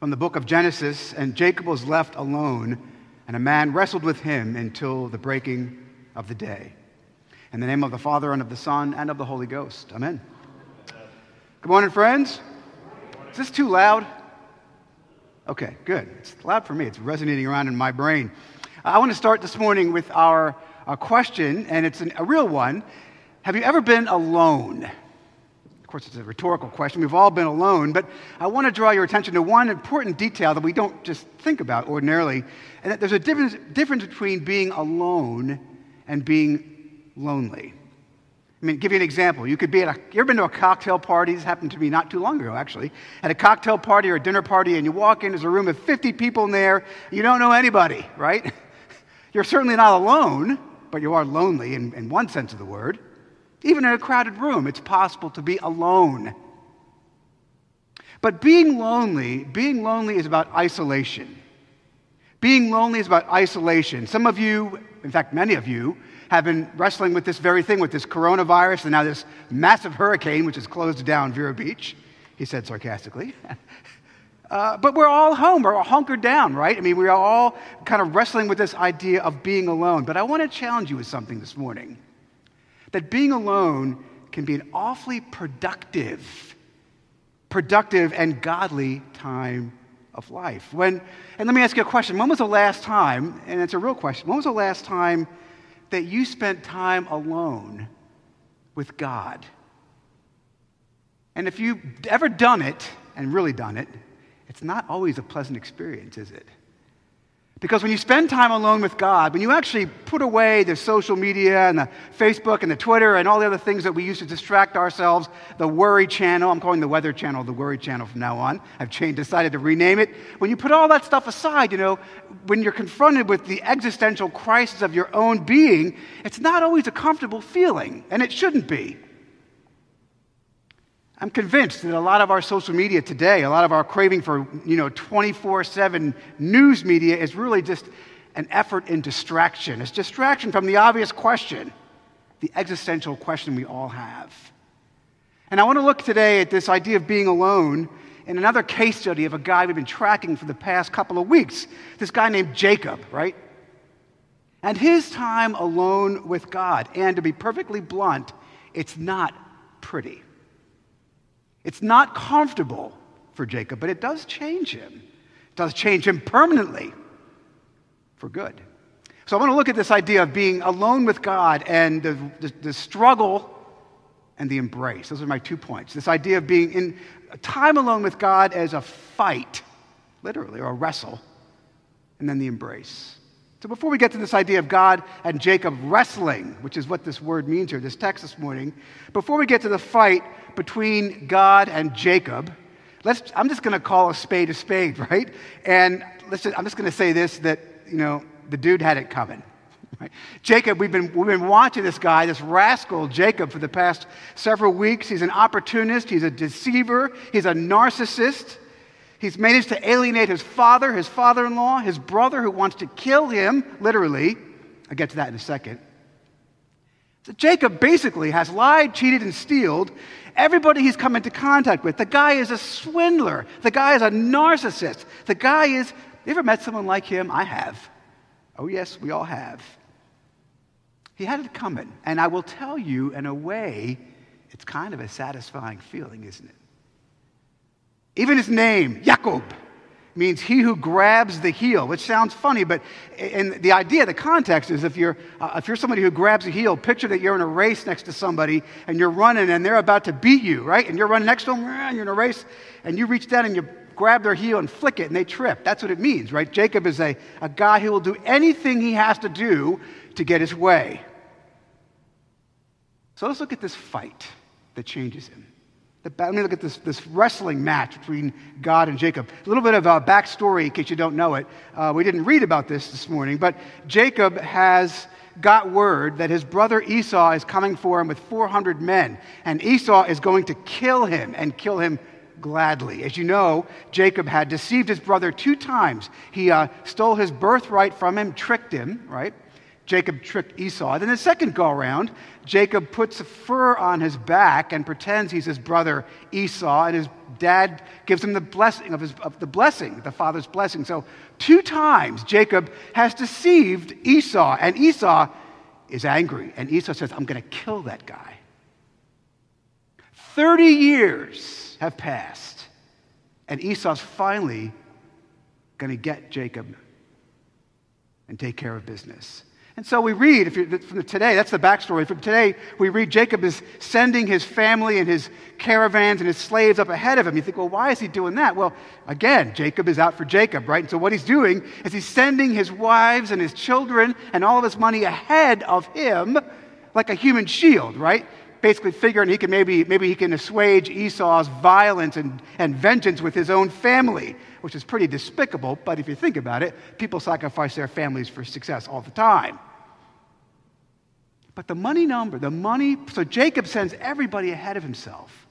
from the book of Genesis, and Jacob was left alone, and a man wrestled with him until the breaking of the day. In the name of the Father, and of the Son, and of the Holy Ghost. Amen. Good morning, friends. Is this too loud? Okay, good. It's loud for me. It's resonating around in my brain. Uh, I want to start this morning with our, our question, and it's an, a real one. Have you ever been alone? Of course, it's a rhetorical question. We've all been alone, but I want to draw your attention to one important detail that we don't just think about ordinarily, and that there's a difference, difference between being alone and being lonely. I mean, give you an example. You could be at a, you ever been to a cocktail party? This happened to me not too long ago, actually. At a cocktail party or a dinner party, and you walk in, there's a room of 50 people in there, you don't know anybody, right? You're certainly not alone, but you are lonely in, in one sense of the word. Even in a crowded room, it's possible to be alone. But being lonely, being lonely is about isolation. Being lonely is about isolation. Some of you, in fact, many of you, have been wrestling with this very thing, with this coronavirus and now this massive hurricane, which has closed down Vero Beach, he said sarcastically. uh, but we're all home, we're all hunkered down, right? I mean, we're all kind of wrestling with this idea of being alone. But I want to challenge you with something this morning that being alone can be an awfully productive, productive and godly time of life. When, and let me ask you a question. When was the last time, and it's a real question, when was the last time that you spent time alone with God? And if you've ever done it, and really done it, it's not always a pleasant experience, is it? Because when you spend time alone with God, when you actually put away the social media and the Facebook and the Twitter and all the other things that we use to distract ourselves, the worry channel, I'm calling the weather channel the worry channel from now on. I've changed, decided to rename it. When you put all that stuff aside, you know, when you're confronted with the existential crisis of your own being, it's not always a comfortable feeling, and it shouldn't be. I'm convinced that a lot of our social media today, a lot of our craving for, you know, 24/7 news media is really just an effort in distraction. It's distraction from the obvious question, the existential question we all have. And I want to look today at this idea of being alone in another case study of a guy we've been tracking for the past couple of weeks. This guy named Jacob, right? And his time alone with God. And to be perfectly blunt, it's not pretty. It's not comfortable for Jacob, but it does change him. It does change him permanently for good. So I want to look at this idea of being alone with God and the, the, the struggle and the embrace. Those are my two points. This idea of being in time alone with God as a fight, literally, or a wrestle, and then the embrace. So before we get to this idea of God and Jacob wrestling, which is what this word means here, this text this morning, before we get to the fight between God and Jacob, let's, I'm just going to call a spade a spade, right? And just, I'm just going to say this that, you know, the dude had it coming. Right? Jacob, we've been, we've been watching this guy, this rascal Jacob, for the past several weeks. He's an opportunist, he's a deceiver, he's a narcissist. He's managed to alienate his father, his father in law, his brother, who wants to kill him, literally. I'll get to that in a second. So Jacob basically has lied, cheated, and stealed everybody he's come into contact with. The guy is a swindler. The guy is a narcissist. The guy is, you ever met someone like him? I have. Oh, yes, we all have. He had it coming. And I will tell you, in a way, it's kind of a satisfying feeling, isn't it? Even his name, Jacob, means he who grabs the heel, which sounds funny, but in the idea, the context is if you're, uh, if you're somebody who grabs a heel, picture that you're in a race next to somebody and you're running and they're about to beat you, right? And you're running next to them and you're in a race and you reach down and you grab their heel and flick it and they trip. That's what it means, right? Jacob is a, a guy who will do anything he has to do to get his way. So let's look at this fight that changes him. Let me look at this, this wrestling match between God and Jacob. A little bit of a backstory in case you don't know it. Uh, we didn't read about this this morning, but Jacob has got word that his brother Esau is coming for him with 400 men, and Esau is going to kill him and kill him gladly. As you know, Jacob had deceived his brother two times. He uh, stole his birthright from him, tricked him, right? Jacob tricked Esau. Then the second go around, Jacob puts a fur on his back and pretends he's his brother Esau, and his dad gives him the blessing of, his, of the blessing, the father's blessing. So two times Jacob has deceived Esau, and Esau is angry. And Esau says, I'm going to kill that guy. 30 years have passed, and Esau's finally going to get Jacob and take care of business. And so we read, from today, that's the backstory. From today, we read Jacob is sending his family and his caravans and his slaves up ahead of him. You think, well, why is he doing that? Well, again, Jacob is out for Jacob, right? And so what he's doing is he's sending his wives and his children and all of his money ahead of him like a human shield, right? Basically figuring he can maybe, maybe he can assuage Esau's violence and, and vengeance with his own family which is pretty despicable, but if you think about it, people sacrifice their families for success all the time. But the money number, the money, so Jacob sends everybody ahead of himself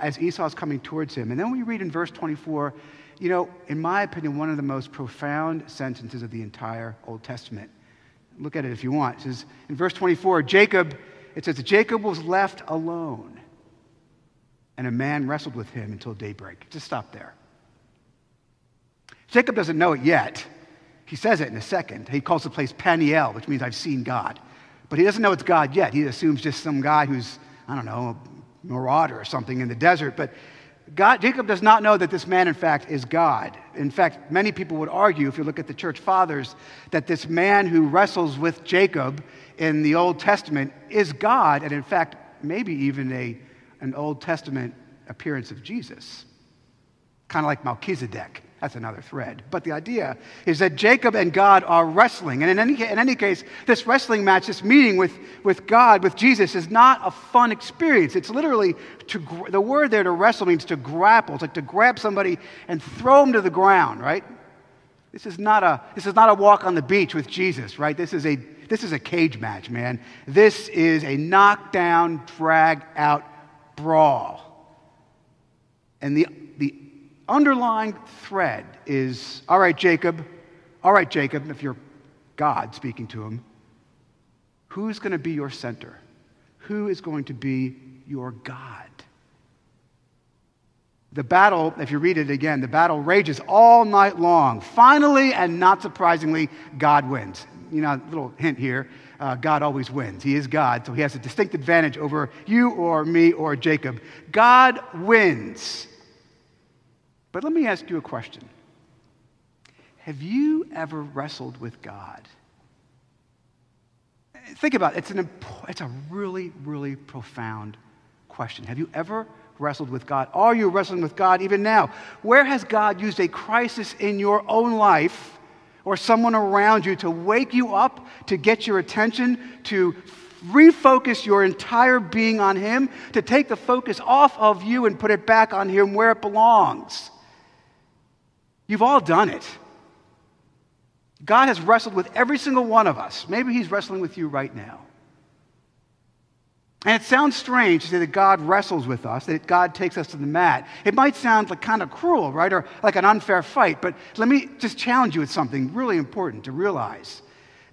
as Esau's coming towards him. And then we read in verse 24, you know, in my opinion, one of the most profound sentences of the entire Old Testament. Look at it if you want. It says in verse 24, Jacob, it says, Jacob was left alone, and a man wrestled with him until daybreak. Just stop there. Jacob doesn't know it yet. He says it in a second. He calls the place Peniel, which means I've seen God. But he doesn't know it's God yet. He assumes just some guy who's, I don't know, a marauder or something in the desert. But God, Jacob does not know that this man, in fact, is God. In fact, many people would argue, if you look at the church fathers, that this man who wrestles with Jacob in the Old Testament is God, and in fact, maybe even a, an Old Testament appearance of Jesus, kind of like Melchizedek. That's another thread. But the idea is that Jacob and God are wrestling. And in any, in any case, this wrestling match, this meeting with, with God, with Jesus, is not a fun experience. It's literally to, the word there to wrestle means to grapple. It's like to grab somebody and throw them to the ground, right? This is not a, this is not a walk on the beach with Jesus, right? This is a, this is a cage match, man. This is a knockdown, drag out brawl. And the underlying thread is all right, Jacob, all right, Jacob, if you're God speaking to him, who's going to be your center? Who is going to be your God? The battle, if you read it again, the battle rages all night long. Finally, and not surprisingly, God wins. You know, a little hint here uh, God always wins. He is God, so he has a distinct advantage over you or me or Jacob. God wins. But let me ask you a question Have you ever wrestled with God? Think about it. It's, an, it's a really, really profound question. Have you ever wrestled with God? Are you wrestling with God even now? Where has God used a crisis in your own life or someone around you to wake you up, to get your attention, to refocus your entire being on Him, to take the focus off of you and put it back on Him where it belongs? You've all done it. God has wrestled with every single one of us. Maybe He's wrestling with you right now. And it sounds strange to say that God wrestles with us, that God takes us to the mat. It might sound like kind of cruel, right? Or like an unfair fight. But let me just challenge you with something really important to realize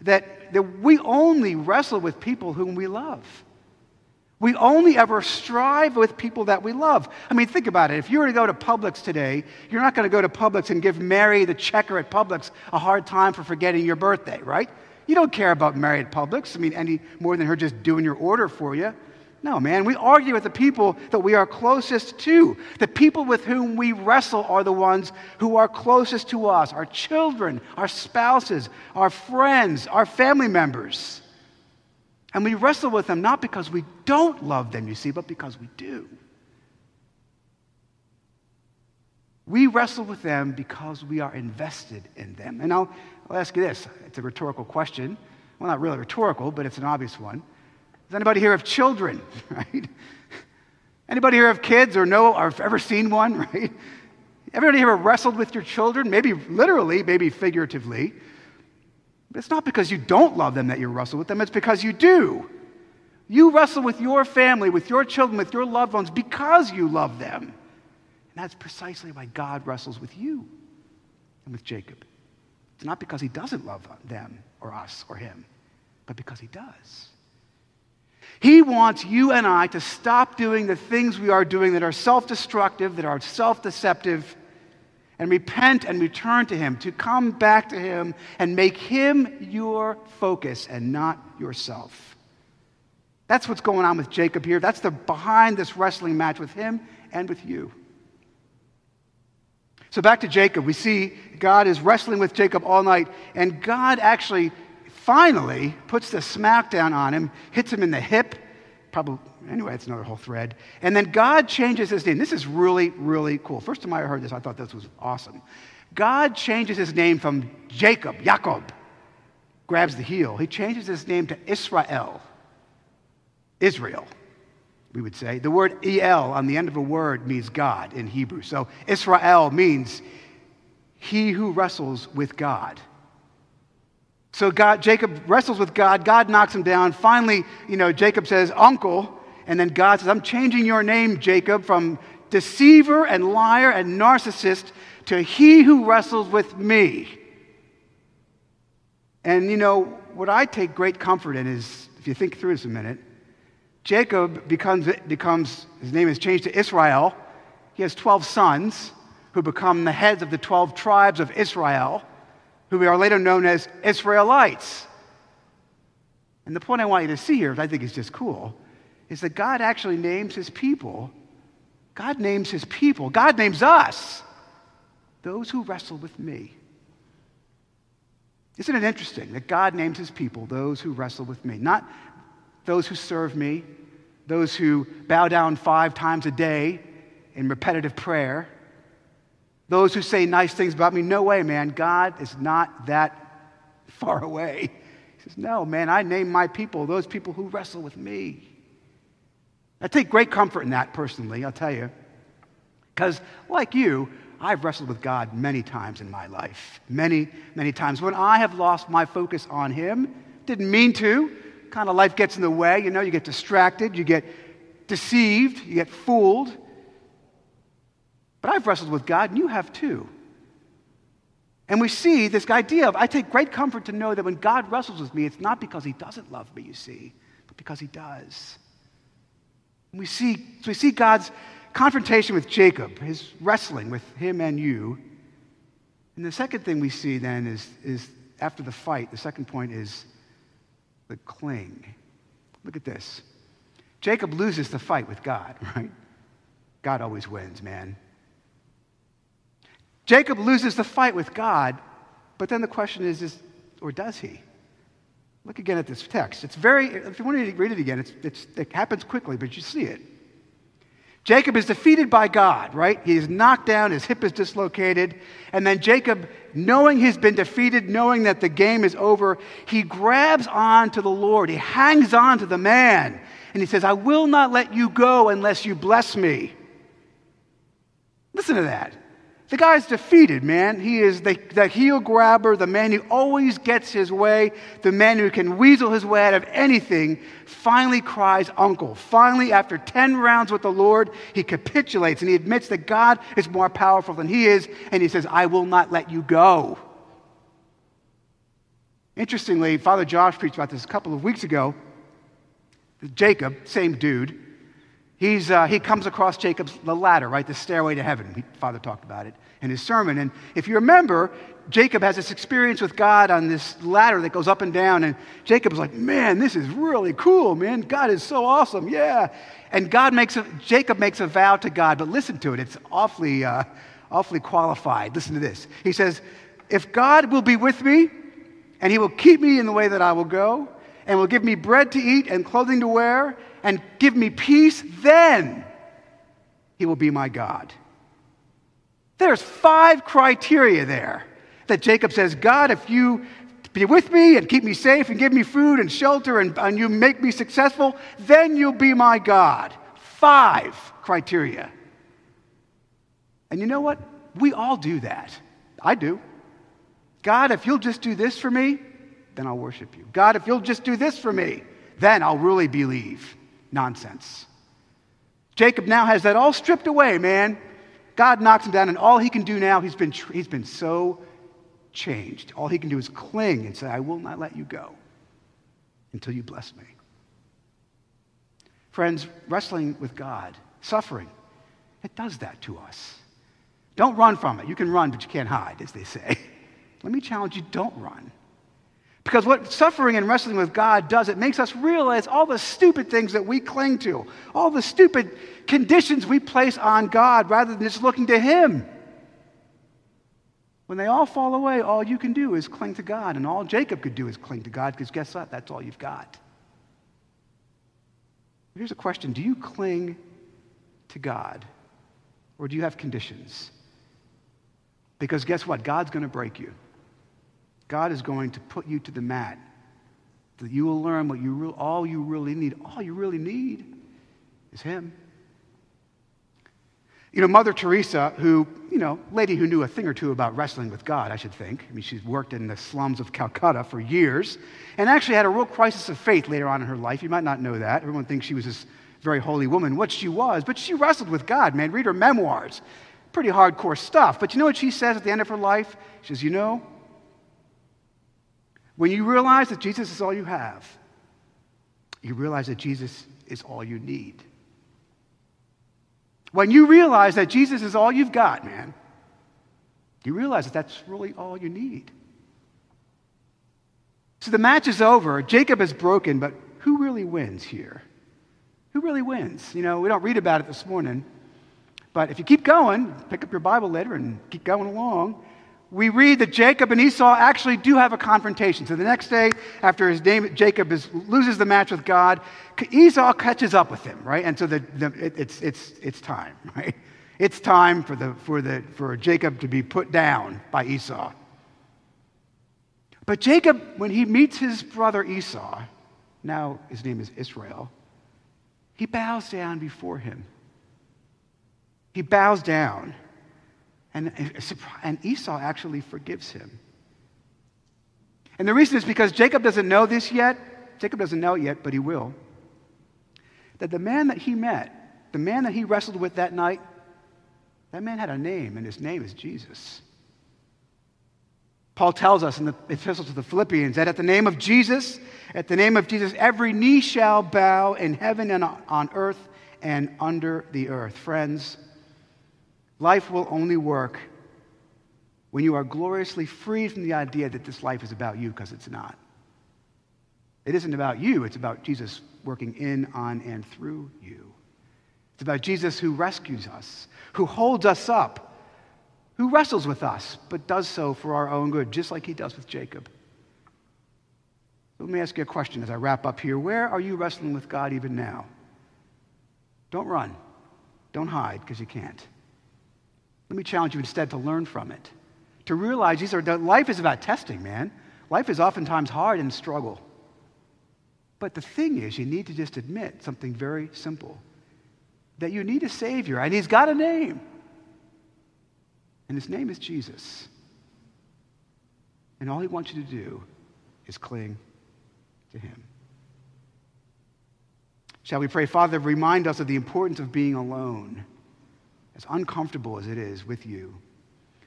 that, that we only wrestle with people whom we love. We only ever strive with people that we love. I mean, think about it. If you were to go to Publix today, you're not going to go to Publix and give Mary, the checker at Publix, a hard time for forgetting your birthday, right? You don't care about Mary at Publix, I mean, any more than her just doing your order for you. No, man, we argue with the people that we are closest to. The people with whom we wrestle are the ones who are closest to us our children, our spouses, our friends, our family members. And we wrestle with them not because we don't love them, you see, but because we do. We wrestle with them because we are invested in them. And I'll, I'll ask you this it's a rhetorical question. Well, not really rhetorical, but it's an obvious one. Does anybody here have children, right? Anybody here have kids or know or have ever seen one, right? Everybody ever wrestled with your children? Maybe literally, maybe figuratively. But it's not because you don't love them that you wrestle with them, it's because you do. You wrestle with your family, with your children, with your loved ones because you love them. And that's precisely why God wrestles with you and with Jacob. It's not because he doesn't love them or us or him. but because He does. He wants you and I to stop doing the things we are doing that are self destructive, that are self deceptive, and repent and return to Him, to come back to Him and make Him your focus and not yourself. That's what's going on with Jacob here. That's the behind this wrestling match with him and with you. So back to Jacob, we see God is wrestling with Jacob all night, and God actually finally puts the smackdown on him, hits him in the hip, probably anyway, it's another whole thread. And then God changes his name. This is really, really cool. First time I heard this, I thought this was awesome. God changes his name from Jacob, Jacob, grabs the heel. He changes his name to Israel, Israel, we would say. The word El on the end of a word means God in Hebrew. So Israel means he who wrestles with God. So God, Jacob wrestles with God. God knocks him down. Finally, you know, Jacob says, Uncle. And then God says, I'm changing your name, Jacob, from deceiver and liar and narcissist to he who wrestles with me. And you know, what I take great comfort in is, if you think through this a minute, Jacob becomes, becomes his name is changed to Israel. He has 12 sons who become the heads of the 12 tribes of Israel who are later known as Israelites. And the point I want you to see here, which I think is just cool, is that God actually names his people. God names his people. God names us those who wrestle with me. Isn't it interesting that God names his people those who wrestle with me? Not those who serve me, those who bow down five times a day in repetitive prayer, those who say nice things about me, no way, man. God is not that far away. He says, No, man, I name my people those people who wrestle with me. I take great comfort in that personally, I'll tell you. Because, like you, I've wrestled with God many times in my life. Many, many times. When I have lost my focus on Him, didn't mean to, kind of life gets in the way, you know, you get distracted, you get deceived, you get fooled. But I've wrestled with God, and you have too. And we see this idea of I take great comfort to know that when God wrestles with me, it's not because he doesn't love me, you see, but because he does. And we see, so we see God's confrontation with Jacob, his wrestling with him and you. And the second thing we see then is, is after the fight, the second point is the cling. Look at this. Jacob loses the fight with God, right? God always wins, man. Jacob loses the fight with God, but then the question is, is or does he? Look again at this text. It's very, if you want to read it again, it's, it's, it happens quickly, but you see it. Jacob is defeated by God, right? He is knocked down, his hip is dislocated. And then Jacob, knowing he's been defeated, knowing that the game is over, he grabs on to the Lord. He hangs on to the man. And he says, I will not let you go unless you bless me. Listen to that. The guy's defeated, man. He is the, the heel grabber, the man who always gets his way, the man who can weasel his way out of anything, finally cries, Uncle. Finally, after 10 rounds with the Lord, he capitulates and he admits that God is more powerful than he is, and he says, I will not let you go. Interestingly, Father Josh preached about this a couple of weeks ago. Jacob, same dude, He's, uh, he comes across Jacob's the ladder, right? The stairway to heaven. He, Father talked about it in his sermon. And if you remember, Jacob has this experience with God on this ladder that goes up and down. And Jacob's like, man, this is really cool, man. God is so awesome. Yeah. And God makes a, Jacob makes a vow to God, but listen to it. It's awfully, uh, awfully qualified. Listen to this. He says, if God will be with me and he will keep me in the way that I will go and will give me bread to eat and clothing to wear and give me peace, then he will be my God. There's five criteria there that Jacob says, God, if you be with me and keep me safe and give me food and shelter and, and you make me successful, then you'll be my God. Five criteria. And you know what? We all do that. I do. God, if you'll just do this for me, then I'll worship you. God, if you'll just do this for me, then I'll really believe. Nonsense. Jacob now has that all stripped away, man. God knocks him down, and all he can do now, he's been, he's been so changed. All he can do is cling and say, I will not let you go. until you bless me. Friends, wrestling with God, suffering, it does that to us. Don't run from it. You can run, but you can't hide, as they say. Let me challenge you don't run. Because what suffering and wrestling with God does, it makes us realize all the stupid things that we cling to, all the stupid conditions we place on God rather than just looking to Him. When they all fall away, all you can do is cling to God, and all Jacob could do is cling to God, because guess what? That's all you've got. Here's a question Do you cling to God, or do you have conditions? Because guess what? God's going to break you. God is going to put you to the mat. That you will learn what you re- all you really need. All you really need is Him. You know, Mother Teresa, who, you know, lady who knew a thing or two about wrestling with God, I should think. I mean, she's worked in the slums of Calcutta for years and actually had a real crisis of faith later on in her life. You might not know that. Everyone thinks she was this very holy woman, what she was, but she wrestled with God, man. Read her memoirs. Pretty hardcore stuff. But you know what she says at the end of her life? She says, You know, when you realize that Jesus is all you have, you realize that Jesus is all you need. When you realize that Jesus is all you've got, man, you realize that that's really all you need. So the match is over. Jacob is broken, but who really wins here? Who really wins? You know, we don't read about it this morning, but if you keep going, pick up your Bible later and keep going along, we read that Jacob and Esau actually do have a confrontation. So the next day, after his name, Jacob is, loses the match with God, Esau catches up with him, right? And so the, the, it, it's, it's, it's time, right? It's time for, the, for, the, for Jacob to be put down by Esau. But Jacob, when he meets his brother Esau, now his name is Israel, he bows down before him. He bows down. And, and Esau actually forgives him. And the reason is because Jacob doesn't know this yet. Jacob doesn't know it yet, but he will. That the man that he met, the man that he wrestled with that night, that man had a name, and his name is Jesus. Paul tells us in the epistle to the Philippians that at the name of Jesus, at the name of Jesus, every knee shall bow in heaven and on earth and under the earth. Friends, Life will only work when you are gloriously freed from the idea that this life is about you, because it's not. It isn't about you, it's about Jesus working in, on, and through you. It's about Jesus who rescues us, who holds us up, who wrestles with us, but does so for our own good, just like he does with Jacob. Let me ask you a question as I wrap up here. Where are you wrestling with God even now? Don't run. Don't hide, because you can't. Let me challenge you instead to learn from it. To realize these are, life is about testing, man. Life is oftentimes hard and struggle. But the thing is, you need to just admit something very simple that you need a Savior, and He's got a name. And His name is Jesus. And all He wants you to do is cling to Him. Shall we pray? Father, remind us of the importance of being alone as uncomfortable as it is with you,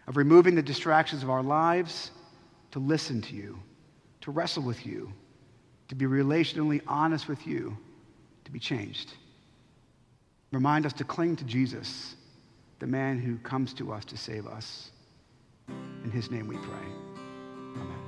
of removing the distractions of our lives to listen to you, to wrestle with you, to be relationally honest with you, to be changed. Remind us to cling to Jesus, the man who comes to us to save us. In his name we pray. Amen.